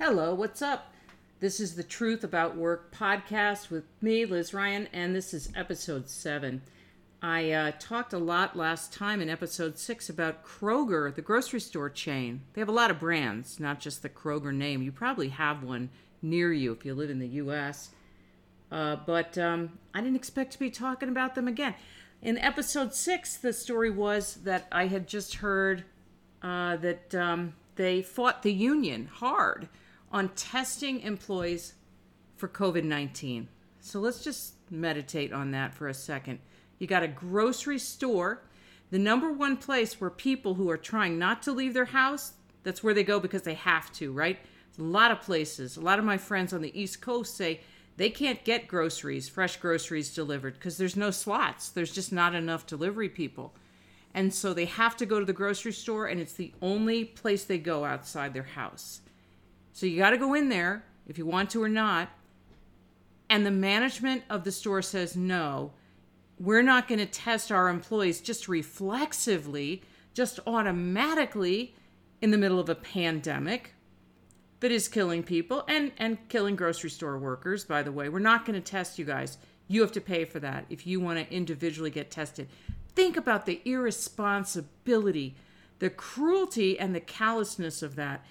Hello, what's up? This is the Truth About Work podcast with me, Liz Ryan, and this is episode seven. I uh, talked a lot last time in episode six about Kroger, the grocery store chain. They have a lot of brands, not just the Kroger name. You probably have one near you if you live in the U.S. Uh, but um, I didn't expect to be talking about them again. In episode six, the story was that I had just heard uh, that um, they fought the union hard on testing employees for COVID 19. So let's just meditate on that for a second. You got a grocery store, the number one place where people who are trying not to leave their house, that's where they go because they have to, right? A lot of places, a lot of my friends on the East Coast say they can't get groceries, fresh groceries delivered because there's no slots. There's just not enough delivery people. And so they have to go to the grocery store, and it's the only place they go outside their house. So you got to go in there if you want to or not. And the management of the store says, no, we're not going to test our employees just reflexively, just automatically in the middle of a pandemic that is killing people and, and killing grocery store workers, by the way. We're not going to test you guys. You have to pay for that if you want to individually get tested. Think about the irresponsibility, the cruelty, and the callousness of that.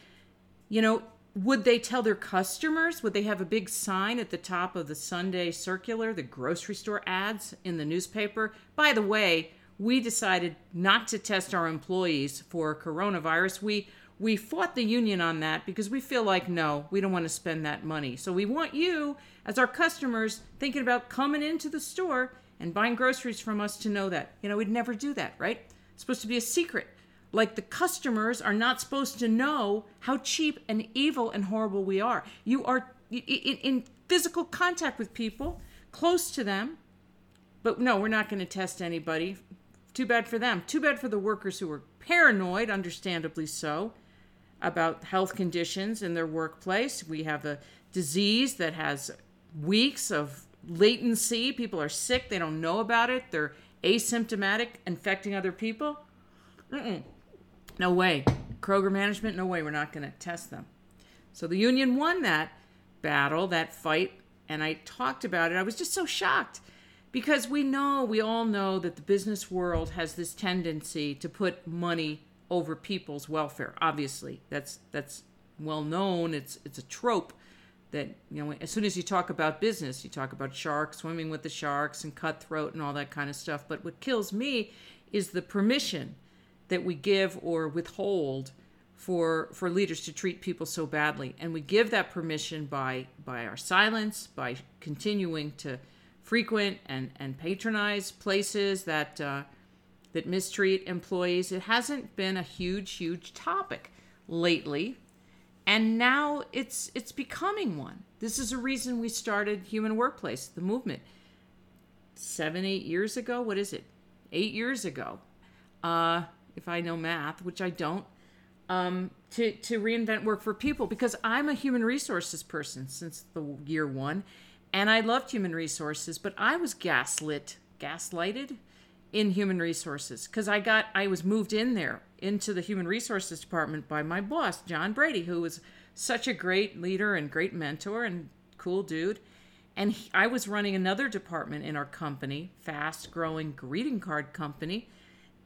You know, would they tell their customers? Would they have a big sign at the top of the Sunday circular, the grocery store ads in the newspaper? By the way, we decided not to test our employees for coronavirus. We we fought the union on that because we feel like no, we don't want to spend that money. So we want you as our customers thinking about coming into the store and buying groceries from us to know that. You know, we'd never do that, right? It's supposed to be a secret. Like the customers are not supposed to know how cheap and evil and horrible we are. You are in, physical contact with people, close to them. But no, we're not going to test anybody. Too bad for them. Too bad for the workers who are paranoid, understandably so, about health conditions in their workplace. We have a disease that has weeks of latency. People are sick, they don't know about it, they're asymptomatic, infecting other people. Mm-mm. No way. Kroger management, no way, we're not going to test them. So the union won that battle, that fight, and I talked about it. I was just so shocked because we know, we all know that the business world has this tendency to put money over people's welfare. Obviously, that's that's well known. It's it's a trope that you know as soon as you talk about business you talk about sharks swimming with the sharks and cutthroat and all that kind of stuff but what kills me is the permission that we give or withhold for for leaders to treat people so badly. And we give that permission by by our silence by continuing to frequent and and patronize places that uh, that mistreat employees. It hasn't been a huge huge topic lately. And now it's it's becoming one. This is a reason we started human workplace the movement. Seven eight years ago? What is it? Eight years ago. Uh, if i know math which i don't um, to, to reinvent work for people because i'm a human resources person since the year one and i loved human resources but i was gaslit gaslighted in human resources because I got I was moved in there into the human resources department by my boss John Brady who was such a great leader and great mentor and cool dude and he, I was running another department in our company fast growing greeting card company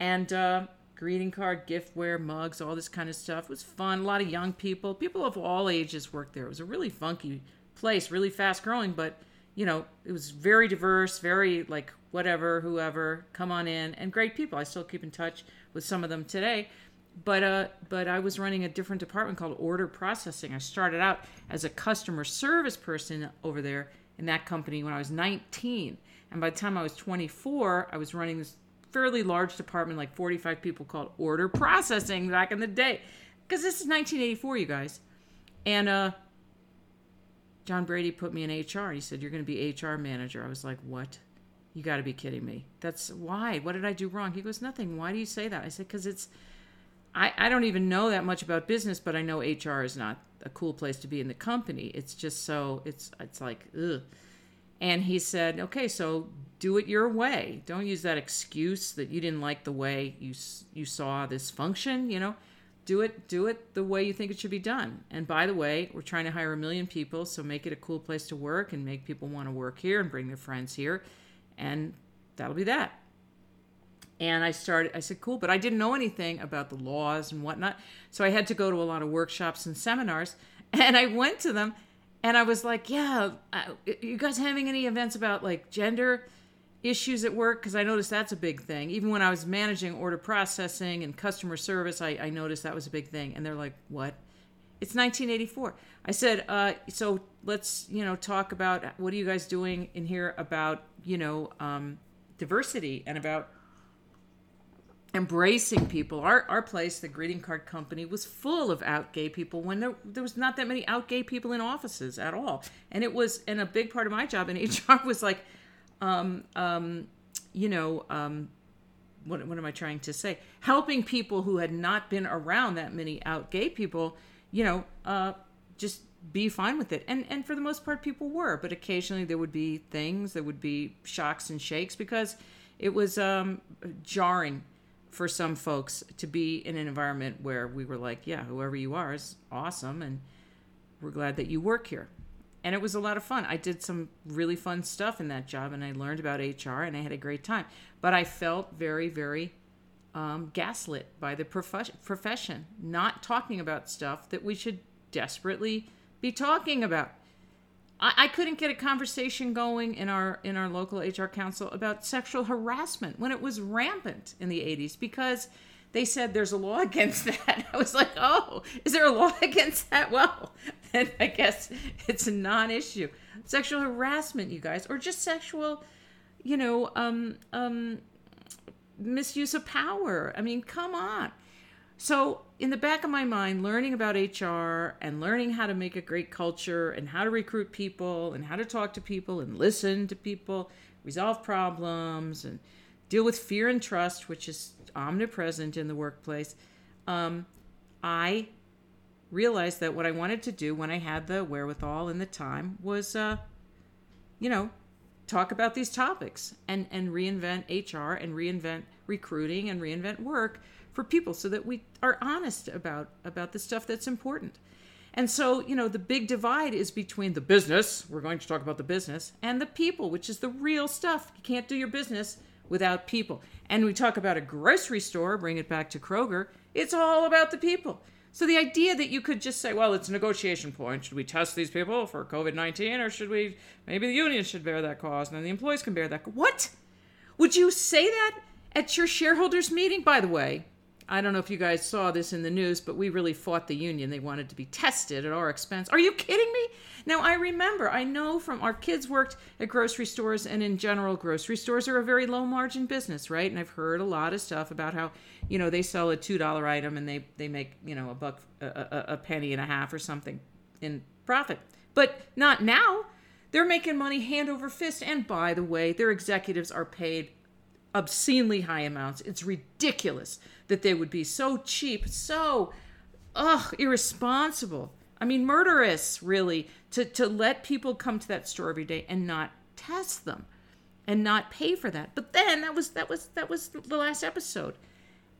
and uh, greeting card giftware mugs all this kind of stuff it was fun a lot of young people people of all ages worked there it was a really funky place really fast growing but you know it was very diverse very like whatever, whoever, come on in, and great people. I still keep in touch with some of them today. But uh, but I was running a different department called order processing. I started out as a customer service person over there in that company when I was 19, and by the time I was 24, I was running this fairly large department, like 45 people, called order processing back in the day. Because this is 1984, you guys, and uh, John Brady put me in HR. He said, You're going to be HR manager. I was like, What? You got to be kidding me. That's why. What did I do wrong? He goes, Nothing. Why do you say that? I said, Because it's, I, I don't even know that much about business, but I know HR is not a cool place to be in the company. It's just so, it's, it's like, ugh. And he said, Okay, so do it your way. Don't use that excuse that you didn't like the way you, you saw this function, you know? do it do it the way you think it should be done. And by the way we're trying to hire a million people so make it a cool place to work and make people want to work here and bring their friends here. And that'll be that. And i started i said cool but i didn't know anything about the laws and whatnot. So i had to go to a lot of workshops and seminars and i went to them and i was like yeah uh, you guys having any events about like gender issues at work because I noticed that's a big thing. Even when I was managing order processing and customer service, I, I noticed that was a big thing. And they're like, "What?" It's 1984. I said, uh, "So let's you know talk about what are you guys doing in here about you know um, diversity and about." embracing people. Our our place, the greeting card company, was full of out gay people when there there was not that many out gay people in offices at all. And it was and a big part of my job in HR was like um, um, you know, um, what, what am I trying to say? Helping people who had not been around that many out gay people, you know, uh, just be fine with it. And and for the most part, people were, but occasionally there would be things, there would be shocks and shakes because it was um, jarring for some folks to be in an environment where we were like, yeah, whoever you are is awesome, and we're glad that you work here and it was a lot of fun. I did some really fun stuff in that job, and I learned about HR, and I had a great time. But I felt very, very um, gaslit by the prof- profession, not talking about stuff that we should desperately be talking about. I-, I couldn't get a conversation going in our in our local HR council about sexual harassment when it was rampant in the 80s because they said there's a law against that. I was like, oh, is there a law against that? Well, then I guess it's a non-issue. Sexual harassment, you guys, or just sexual, you know, um, um, misuse of power. I mean, come on. So, in the back of my mind, learning about HR and learning how to make a great culture and how to recruit people and how to talk to people and listen to people, resolve problems and deal with fear and trust, which is omnipresent in the workplace, um, I realized that what I wanted to do when I had the wherewithal and the time was, uh, you know, talk about these topics and, and reinvent HR and reinvent recruiting and reinvent work for people so that we are honest about about the stuff that's important. And so, you know, the big divide is between the business, we're going to talk about the business, and the people, which is the real stuff. You can't do your business without people. And we talk about a grocery store, bring it back to Kroger, it's all about the people. So the idea that you could just say, well, it's a negotiation point. Should we test these people for COVID 19 or should we, maybe the union should bear that cost and then the employees can bear that? What? Would you say that at your shareholders meeting? By the way, I don't know if you guys saw this in the news, but we really fought the union. They wanted to be tested at our expense. Are you kidding me? Now, I remember, I know from our kids worked at grocery stores, and in general, grocery stores are a very low margin business, right? And I've heard a lot of stuff about how, you know, they sell a $2 item and they, they make, you know, a buck, a, a, a penny and a half or something in profit. But not now. They're making money hand over fist. And by the way, their executives are paid obscenely high amounts. It's ridiculous that they would be so cheap, so ugh, irresponsible. I mean, murderous, really, to, to let people come to that store every day and not test them and not pay for that. But then that was that was that was the last episode.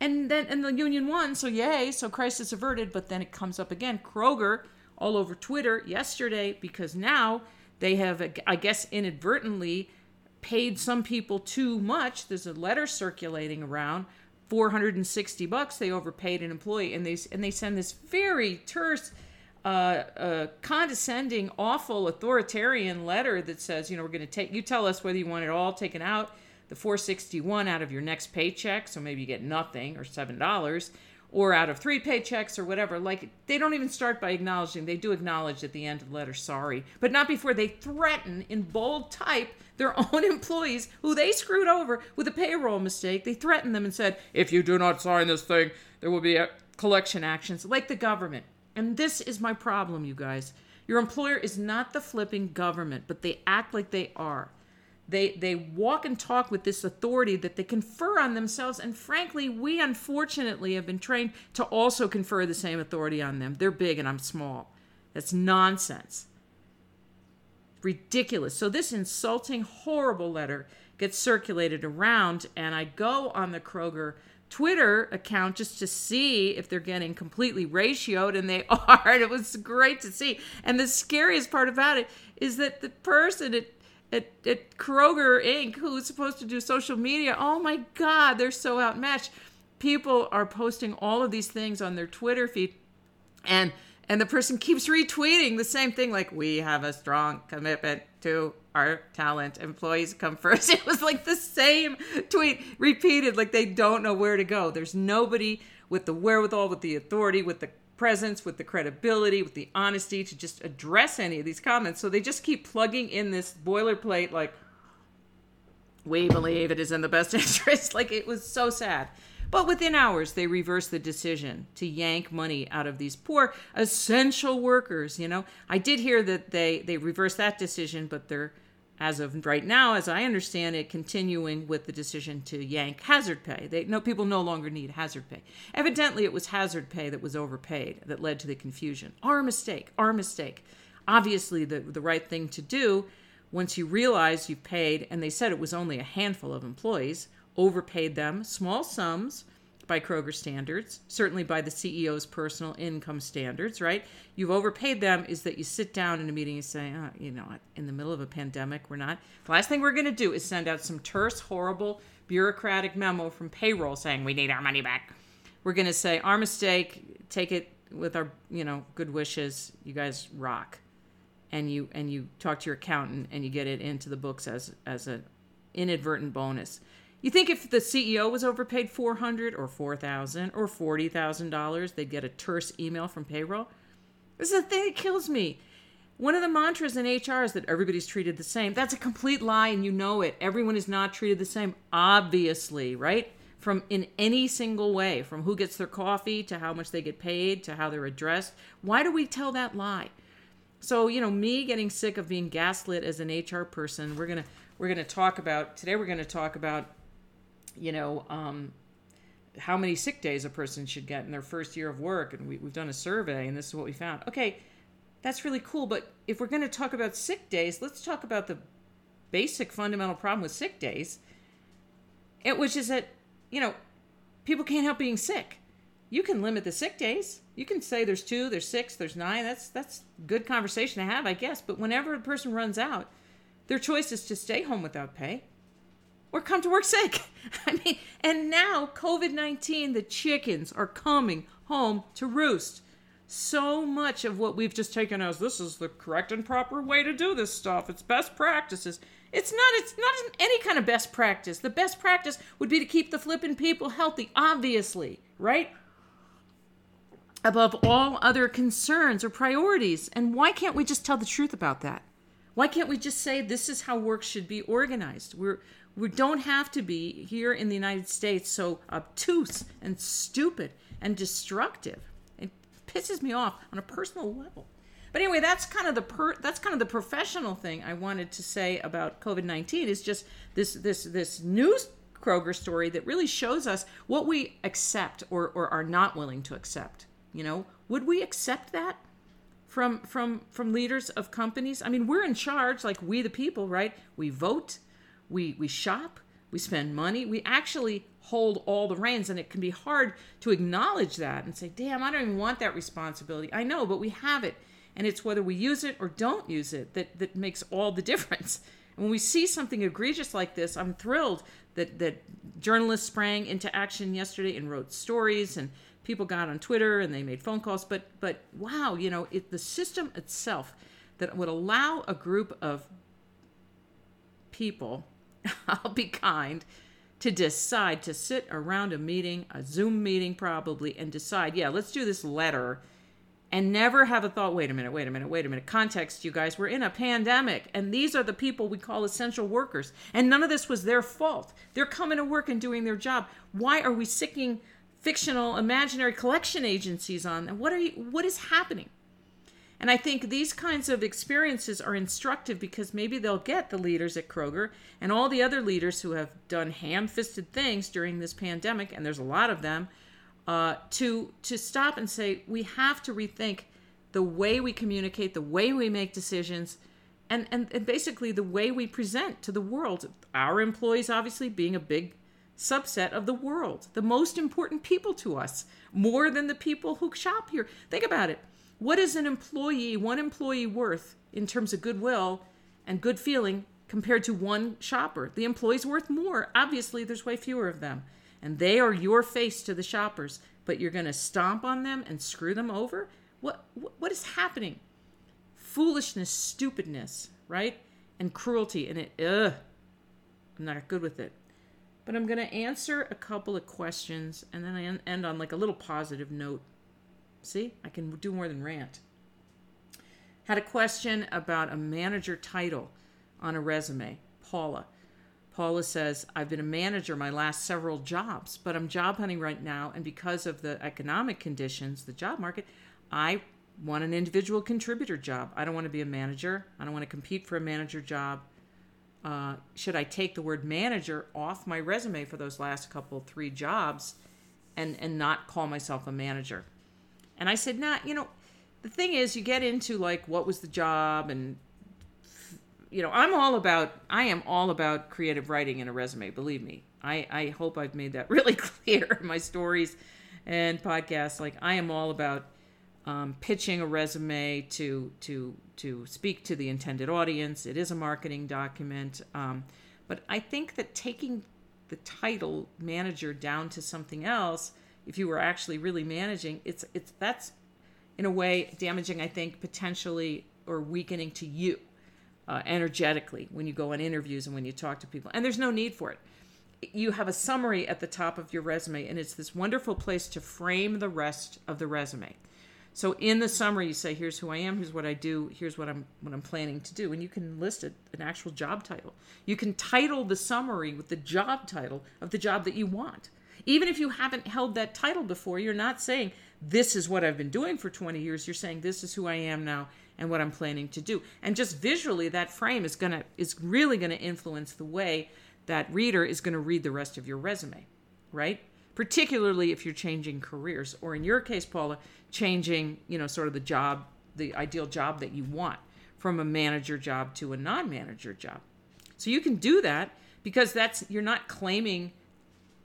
And then and the union won, so yay, so crisis averted, but then it comes up again. Kroger all over Twitter yesterday because now they have I guess inadvertently paid some people too much. There's a letter circulating around 460 bucks they overpaid an employee and they and they send this very terse uh, uh, condescending awful authoritarian letter that says you know we're going to take you tell us whether you want it all taken out the 461 out of your next paycheck so maybe you get nothing or seven dollars or out of three paychecks or whatever. Like they don't even start by acknowledging. They do acknowledge at the end of the letter, sorry, but not before they threaten in bold type their own employees who they screwed over with a payroll mistake. They threatened them and said, if you do not sign this thing, there will be collection actions like the government. And this is my problem, you guys. Your employer is not the flipping government, but they act like they are. They they walk and talk with this authority that they confer on themselves and frankly, we unfortunately have been trained to also confer the same authority on them. They're big and I'm small. That's nonsense. Ridiculous. So this insulting horrible letter gets circulated around and I go on the Kroger Twitter account just to see if they're getting completely ratioed, and they are. And it was great to see. And the scariest part about it is that the person at, at, at Kroger Inc., who's supposed to do social media, oh my God, they're so outmatched. People are posting all of these things on their Twitter feed, and and the person keeps retweeting the same thing, like we have a strong commitment to our talent. Employees come first. It was like the same tweet repeated, like they don't know where to go. There's nobody with the wherewithal, with the authority, with the presence, with the credibility, with the honesty to just address any of these comments. So they just keep plugging in this boilerplate, like, we believe it is in the best interest. like it was so sad. But within hours, they reversed the decision to yank money out of these poor essential workers. You know, I did hear that they they reversed that decision, but they're as of right now, as I understand it, continuing with the decision to yank hazard pay. They no people no longer need hazard pay. Evidently, it was hazard pay that was overpaid that led to the confusion. Our mistake. Our mistake. Obviously, the the right thing to do once you realize you've paid, and they said it was only a handful of employees overpaid them small sums by Kroger standards, certainly by the CEO's personal income standards, right? You've overpaid them is that you sit down in a meeting and say, oh, you know, in the middle of a pandemic, we're not. The last thing we're going to do is send out some terse, horrible, bureaucratic memo from payroll saying we need our money back. We're going to say, our mistake, take it with our, you know, good wishes. You guys rock. And you and you talk to your accountant and you get it into the books as as an inadvertent bonus. You think if the CEO was overpaid 400 or 4000 or $40,000, they'd get a terse email from payroll? This is the thing that kills me. One of the mantras in HR is that everybody's treated the same. That's a complete lie and you know it. Everyone is not treated the same, obviously, right? From in any single way, from who gets their coffee to how much they get paid to how they're addressed. Why do we tell that lie? So, you know, me getting sick of being gaslit as an HR person, we're to we're to talk about today we're going to talk about you know, um, how many sick days a person should get in their first year of work. And we, we've done a survey, and this is what we found. Okay, that's really cool. But if we're going to talk about sick days, let's talk about the basic fundamental problem with sick days, which is that, you know, people can't help being sick. You can limit the sick days. You can say there's two, there's six, there's nine. That's that's good conversation to have, I guess. But whenever a person runs out, their choice is to stay home without pay or come to work sick. I mean, and now COVID 19, the chickens are coming home to roost. So much of what we've just taken as this is the correct and proper way to do this stuff. It's best practices. It's not. It's not any kind of best practice. The best practice would be to keep the flippin' people healthy, obviously, right? Above all other concerns or priorities. And why can't we just tell the truth about that? Why can't we just say this is how work should be organized? We're we don't have to be here in the United States so obtuse and stupid and destructive. It pisses me off on a personal level. But anyway, that's kind of the per, that's kind of the professional thing I wanted to say about COVID nineteen is just this this this news Kroger story that really shows us what we accept or, or are not willing to accept. You know, would we accept that from from from leaders of companies? I mean, we're in charge, like we the people, right? We vote we we shop, we spend money, we actually hold all the reins and it can be hard to acknowledge that and say, "Damn, I don't even want that responsibility." I know, but we have it. And it's whether we use it or don't use it that that makes all the difference. And when we see something egregious like this, I'm thrilled that that journalists sprang into action yesterday and wrote stories and people got on Twitter and they made phone calls. But but wow, you know, it, the system itself that would allow a group of people I'll be kind, to decide to sit around a meeting, a Zoom meeting probably, and decide, yeah, let's do this letter and never have a thought, wait a minute, wait a minute, wait a minute. Context, you guys, we're in a pandemic, and these are the people we call essential workers. And none of this was their fault. They're coming to work and doing their job. Why are we sicking fictional, imaginary collection agencies on them? What are you what is happening? And I think these kinds of experiences are instructive because maybe they'll get the leaders at Kroger and all the other leaders who have done ham-fisted things during this pandemic, and there's a lot of them, uh, to to stop and say we have to rethink the way we communicate, the way we make decisions, and, and, and basically the way we present to the world. Our employees, obviously, being a big subset of the world, the most important people to us, more than the people who shop here. Think about it. What is an employee, one employee worth in terms of goodwill and good feeling compared to one shopper? The employee's worth more. Obviously, there's way fewer of them. And they are your face to the shoppers, but you're going to stomp on them and screw them over? What what is happening? Foolishness, stupidness, right? And cruelty and it ugh. I'm not good with it. But I'm going to answer a couple of questions and then I end on like a little positive note See, I can do more than rant. Had a question about a manager title on a resume. Paula. Paula says, I've been a manager my last several jobs, but I'm job hunting right now. And because of the economic conditions, the job market, I want an individual contributor job. I don't want to be a manager. I don't want to compete for a manager job. Uh, should I take the word manager off my resume for those last couple, three jobs and, and not call myself a manager? And I said, nah, you know, the thing is, you get into like, what was the job? And, you know, I'm all about, I am all about creative writing in a resume, believe me. I, I hope I've made that really clear in my stories and podcasts. Like, I am all about um, pitching a resume to, to, to speak to the intended audience. It is a marketing document. Um, but I think that taking the title manager down to something else if you were actually really managing, it's it's that's in a way damaging. I think potentially or weakening to you uh, energetically when you go on interviews and when you talk to people. And there's no need for it. You have a summary at the top of your resume, and it's this wonderful place to frame the rest of the resume. So in the summary, you say, "Here's who I am. Here's what I do. Here's what I'm what I'm planning to do," and you can list it, an actual job title. You can title the summary with the job title of the job that you want. Even if you haven't held that title before, you're not saying, this is what I've been doing for 20 years. You're saying, this is who I am now and what I'm planning to do. And just visually, that frame is to, is really going to influence the way that reader is going to read the rest of your resume, right? Particularly if you're changing careers, or in your case, Paula, changing, you know, sort of the job, the ideal job that you want from a manager job to a non manager job. So you can do that because that's, you're not claiming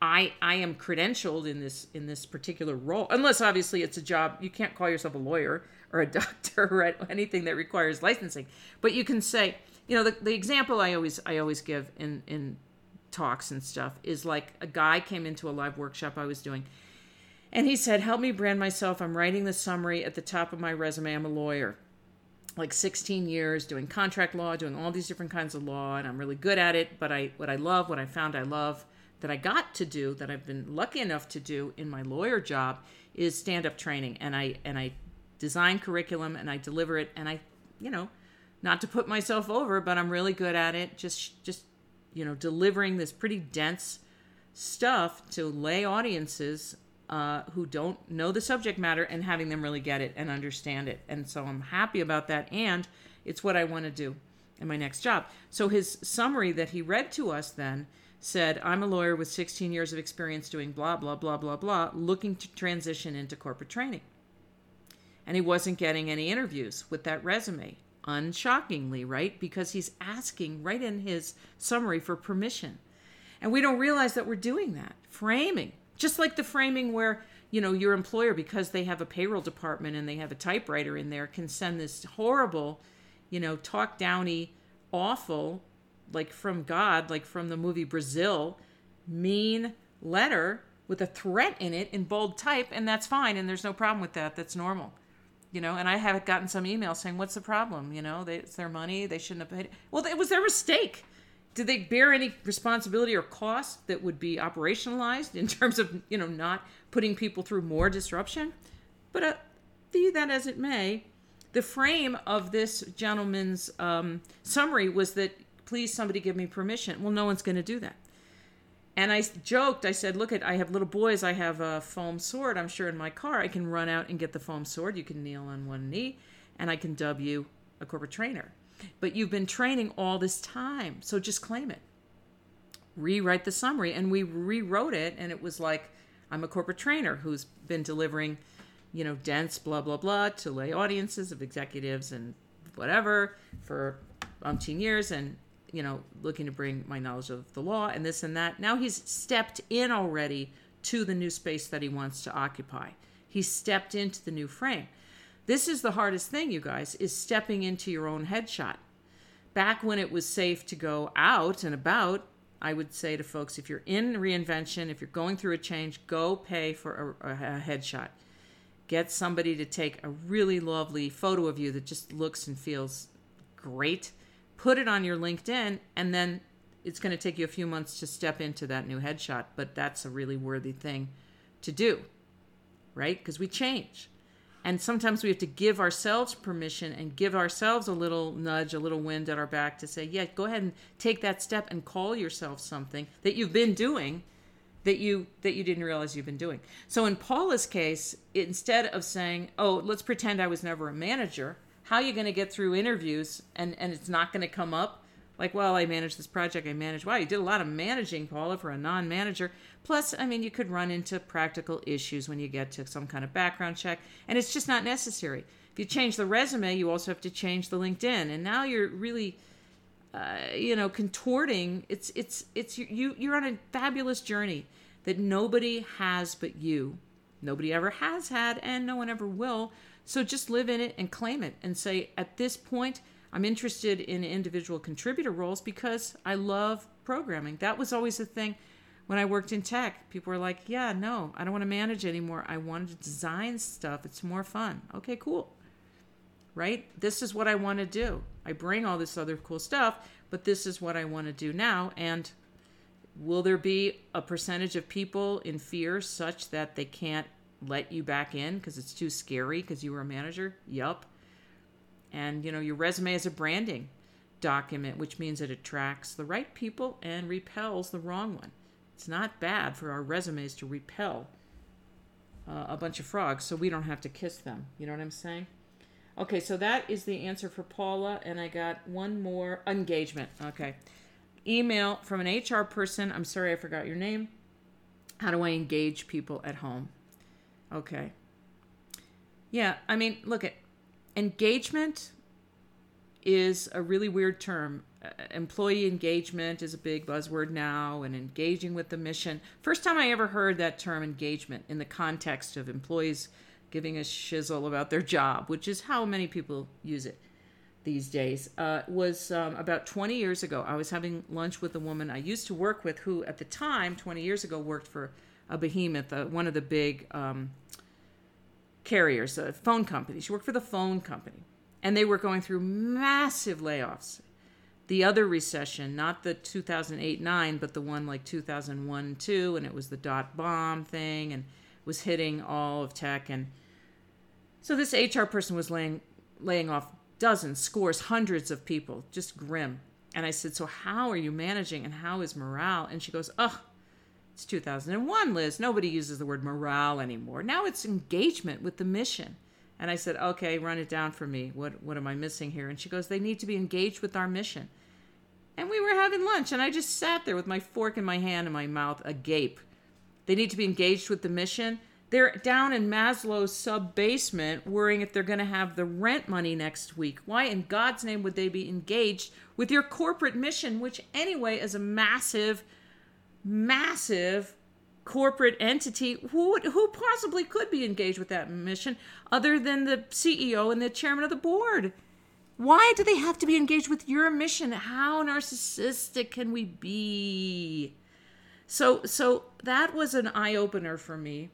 I I am credentialed in this in this particular role, unless obviously it's a job. You can't call yourself a lawyer or a doctor or anything that requires licensing, but you can say, you know, the, the example I always I always give in in talks and stuff is like a guy came into a live workshop I was doing, and he said, "Help me brand myself. I'm writing the summary at the top of my resume. I'm a lawyer." like 16 years doing contract law doing all these different kinds of law and i'm really good at it but i what i love what i found i love that I got to do that I've been lucky enough to do in my lawyer job is stand up training. And I and I design curriculum and I deliver it. And I you know not to put myself over but I'm really good at it. Just just you know delivering this pretty dense stuff to lay audiences uh, who don't know the subject matter and having them really get it and understand it. And so I'm happy about that. And it's what I want to do in my next job. So his summary that he read to us then said, I'm a lawyer with 16 years of experience doing blah, blah, blah, blah, blah, looking to transition into corporate training. And he wasn't getting any interviews with that resume, unshockingly, right? Because he's asking right in his summary for permission. And we don't realize that we're doing that. Framing. Just like the framing where, you know, your employer, because they have a payroll department and they have a typewriter in there, can send this horrible, you know, talk downy, awful like from God, like from the movie Brazil, mean letter with a threat in it in bold type, and that's fine, and there's no problem with that. That's normal, you know. And I have gotten some emails saying, "What's the problem? You know, they, it's their money; they shouldn't have paid." It. Well, it was their mistake. Did they bear any responsibility or cost that would be operationalized in terms of you know not putting people through more disruption? But uh, be that as it may, the frame of this gentleman's um, summary was that please somebody give me permission. Well, no one's going to do that. And I joked, I said, look at, I have little boys, I have a foam sword, I'm sure in my car. I can run out and get the foam sword. You can kneel on one knee and I can dub you a corporate trainer. But you've been training all this time, so just claim it. Rewrite the summary. And we rewrote it, and it was like, I'm a corporate trainer who's been delivering, you know, dense blah, blah, blah to lay audiences of executives and whatever for umpteen years. And you know, looking to bring my knowledge of the law and this and that. Now he's stepped in already to the new space that he wants to occupy. He stepped into the new frame. This is the hardest thing, you guys, is stepping into your own headshot. Back when it was safe to go out and about, I would say to folks if you're in reinvention, if you're going through a change, go pay for a, a headshot. Get somebody to take a really lovely photo of you that just looks and feels great. Put it on your LinkedIn, and then it's going to take you a few months to step into that new headshot, but that's a really worthy thing to do, right? Because we change. And sometimes we have to give ourselves permission and give ourselves a little nudge, a little wind at our back to say, yeah, go ahead and take that step and call yourself something that you've been doing that you that you didn't realize you've been doing. So in Paula's case, instead of saying, "Oh, let's pretend I was never a manager," how are you going to get through interviews and and it's not going to come up? Like, well, I managed this project. I managed. Wow, you did a lot of managing, Paula, for a non-manager. Plus, I mean, you could run into practical issues when you get to some kind of background check, and it's just not necessary. If you change the resume, you also have to change the LinkedIn, and now you're really uh, you know contorting it's it's it's you you're on a fabulous journey that nobody has but you nobody ever has had and no one ever will so just live in it and claim it and say at this point i'm interested in individual contributor roles because i love programming that was always the thing when i worked in tech people were like yeah no i don't want to manage anymore i want to design stuff it's more fun okay cool right? This is what I want to do. I bring all this other cool stuff, but this is what I want to do now. And will there be a percentage of people in fear such that they can't let you back in because it's too scary because you were a manager? Yup. And you know, your resume is a branding document, which means it attracts the right people and repels the wrong one. It's not bad for our resumes to repel uh, a bunch of frogs so we don't have to kiss them. You know what I'm saying? Okay, so that is the answer for Paula, and I got one more engagement. Okay. Email from an HR person. I'm sorry I forgot your name. How do I engage people at home? Okay. Yeah, I mean, look at engagement is a really weird term. Uh, employee engagement is a big buzzword now, and engaging with the mission. First time I ever heard that term engagement in the context of employees giving a shizzle about their job, which is how many people use it these days, uh, was um, about 20 years ago. I was having lunch with a woman I used to work with who, at the time, 20 years ago, worked for a behemoth, uh, one of the big um, carriers, a phone company. She worked for the phone company. And they were going through massive layoffs. The other recession, not the 2008 9, but the one like 2001 2, and it was the dot bomb thing. And was hitting all of tech and so this HR person was laying laying off dozens, scores, hundreds of people, just grim. And I said, "So how are you managing and how is morale?" And she goes, "Ugh, it's 2001, Liz. Nobody uses the word morale anymore. Now it's engagement with the mission." And I said, "Okay, run it down for me. What what am I missing here?" And she goes, "They need to be engaged with our mission." And we were having lunch, and I just sat there with my fork in my hand and my mouth agape they need to be engaged with the mission. They're down in Maslow's sub basement worrying if they're going to have the rent money next week. Why in God's name would they be engaged with your corporate mission, which, anyway, is a massive, massive corporate entity? Who, who possibly could be engaged with that mission other than the CEO and the chairman of the board? Why do they have to be engaged with your mission? How narcissistic can we be? So so that was an eye opener for me.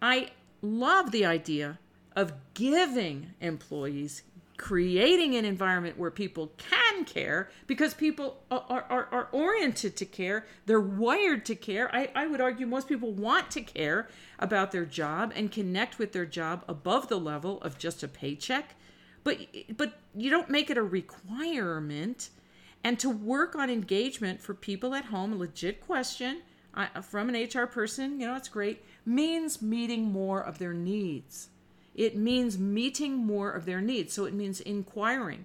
I love the idea of giving employees creating an environment where people can care because people are, are, are oriented to care. They're wired to care. I, I would argue most people want to care about their job and connect with their job above the level of just a paycheck. But but you don't make it a requirement. And to work on engagement for people at home, a legit question uh, from an HR person, you know, it's great, means meeting more of their needs. It means meeting more of their needs. So it means inquiring,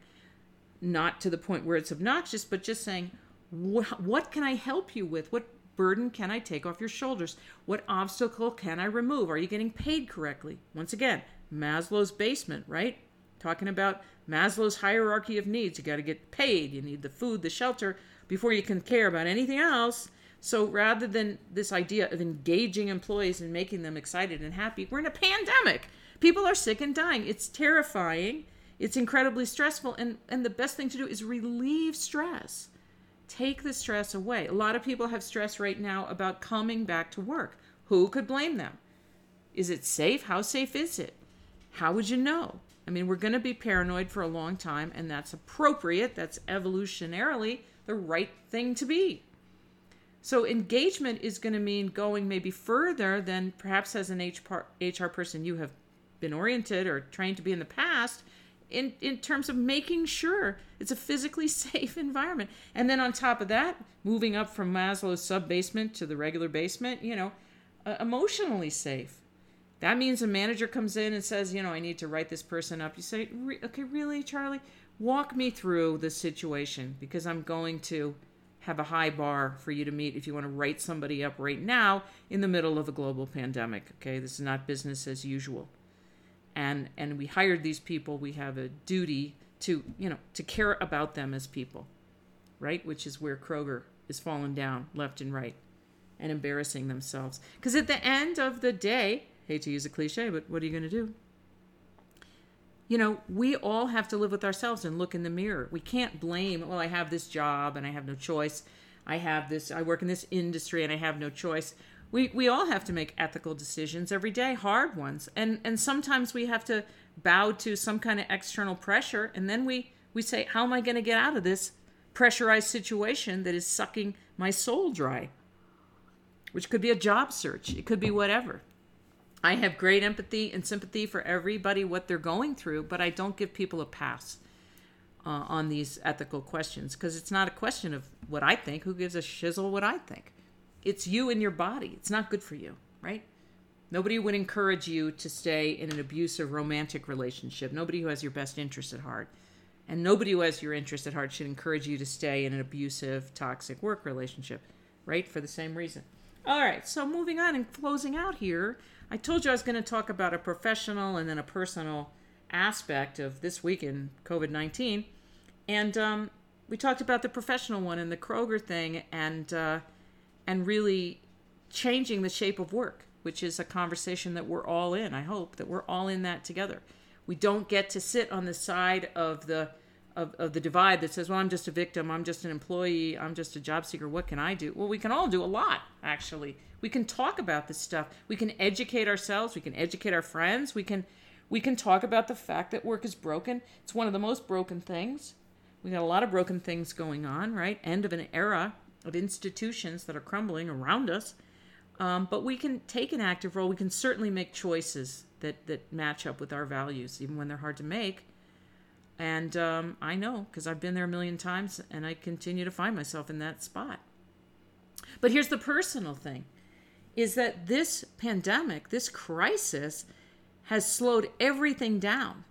not to the point where it's obnoxious, but just saying, what can I help you with? What burden can I take off your shoulders? What obstacle can I remove? Are you getting paid correctly? Once again, Maslow's basement, right? talking about Maslow's hierarchy of needs. You got to get paid, you need the food, the shelter before you can care about anything else. So rather than this idea of engaging employees and making them excited and happy, we're in a pandemic. People are sick and dying. It's terrifying. It's incredibly stressful. And, and the best thing to do is relieve stress. Take the stress away. A lot of people have stress right now about coming back to work. Who could blame them? Is it safe? How safe is it? How would you know? I mean, we're going to be paranoid for a long time, and that's appropriate. That's evolutionarily the right thing to be. So, engagement is going to mean going maybe further than perhaps as an HR person you have been oriented or trained to be in the past in, in terms of making sure it's a physically safe environment. And then on top of that, moving up from Maslow's sub basement to the regular basement, you know, uh, emotionally safe. That means a manager comes in and says, you know, I need to write this person up. You say, okay, really, Charlie? Walk me through the situation because I'm going to have a high bar for you to meet if you want to write somebody up right now in the middle of a global pandemic. Okay, this is not business as usual and and we hired these people we have a duty to you know to care about them as people right? Which is where kroger is falling down left and right and embarrassing themselves. Because at the end of the day hate to use a cliche but what are you going to do? You know we all have to live with ourselves and look in the mirror. We can't blame well i have this job and i have no choice. I have this i work in this industry and i have no choice we we all have to make ethical decisions every day hard ones. And and sometimes we have to bow to some kind of external pressure and then we we say how am i going to get out of this pressurized situation that is sucking my soul dry? Which could be a job search. It could be whatever. I have great empathy and sympathy for everybody what they're going through but i don't give people a pass uh, on these ethical questions because it's not a question of what i think. Who gives a shizzle what i think it's you and your body. It's not good for you, right? Nobody would encourage you to stay in an abusive romantic relationship. Nobody who has your best interest at heart. And nobody who has your interest at heart should encourage you to stay in an abusive, toxic work relationship, right? For the same reason. All right, so moving on and closing out here, I told you I was going to talk about a professional and then a personal aspect of this week in COVID 19. And um, we talked about the professional one and the Kroger thing. And, uh, and really changing the shape of work, which is a conversation that we're all in. I hope that we're all in that together. We don't get to sit on the side of the of, of the divide that says, well, I'm just a victim, I'm just an employee, I'm just a job seeker, what can I do? Well, we can all do a lot, actually. We can talk about this stuff. We can educate ourselves, we can educate our friends, we can we can talk about the fact that work is broken. It's one of the most broken things. We got a lot of broken things going on, right? End of an era of institutions that are crumbling around us. Um, but we can take an active role. We can certainly make choices that, that match up with our values, even when they're hard to make. And um, I know because I've been there a million times and I continue to find myself in that spot. But here's the personal thing is that this pandemic, this crisis, has slowed everything down.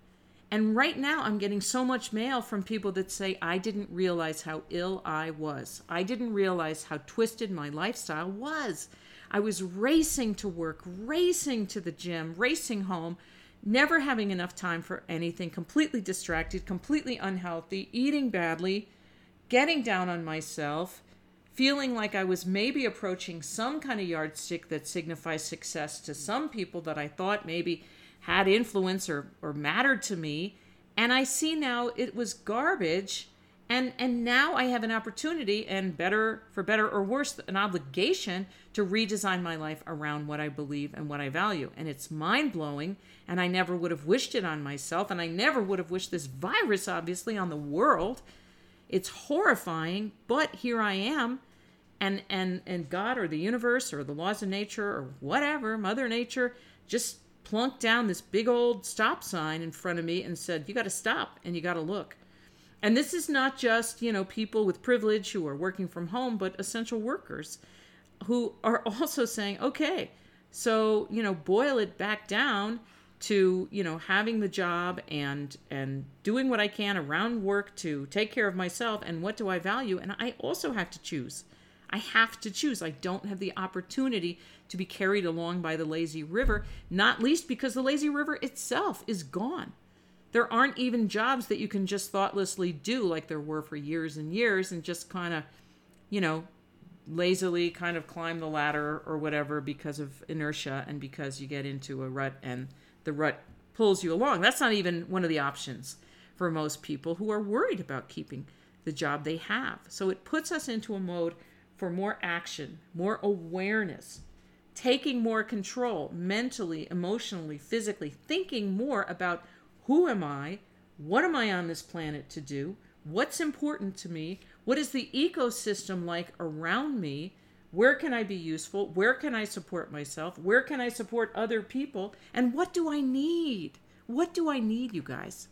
And right now, I'm getting so much mail from people that say, I didn't realize how ill I was. I didn't realize how twisted my lifestyle was. I was racing to work, racing to the gym, racing home, never having enough time for anything, completely distracted, completely unhealthy, eating badly, getting down on myself, feeling like I was maybe approaching some kind of yardstick that signifies success to some people that I thought maybe had influence or, or mattered to me and i see now it was garbage and and now i have an opportunity and better for better or worse an obligation to redesign my life around what i believe and what i value. And it's mind-blowing and i never would have wished it on myself and i never would have wished this virus obviously on the world. It's horrifying but here i am and and and god or the universe or the laws of nature or whatever mother nature just plunked down this big old stop sign in front of me and said, You got to stop and you got to look. And this is not just, you know, people with privilege who are working from home, but essential workers who are also saying, okay, so, you know, boil it back down to, you know, having the job and and doing what I can around work to take care of myself and what do I value? And I also have to choose. I have to choose. I don't have the opportunity to be carried along by the lazy river, not least because the lazy river itself is gone. there aren't even jobs that you can just thoughtlessly do like there were for years and years and just kind of, you know, lazily kind of climb the ladder or whatever because of inertia and because you get into a rut and the rut pulls you along. That's not even one of the options for most people who are worried about keeping the job they have. So it puts us into a mode for more action, more awareness, taking more control mentally, emotionally, physically, thinking more about who am I? What am I on this planet to do? What's important to me? What is the ecosystem like around me? Where can I be useful? Where can I support myself? Where can I support other people? And what do I need? What do I need, you guys?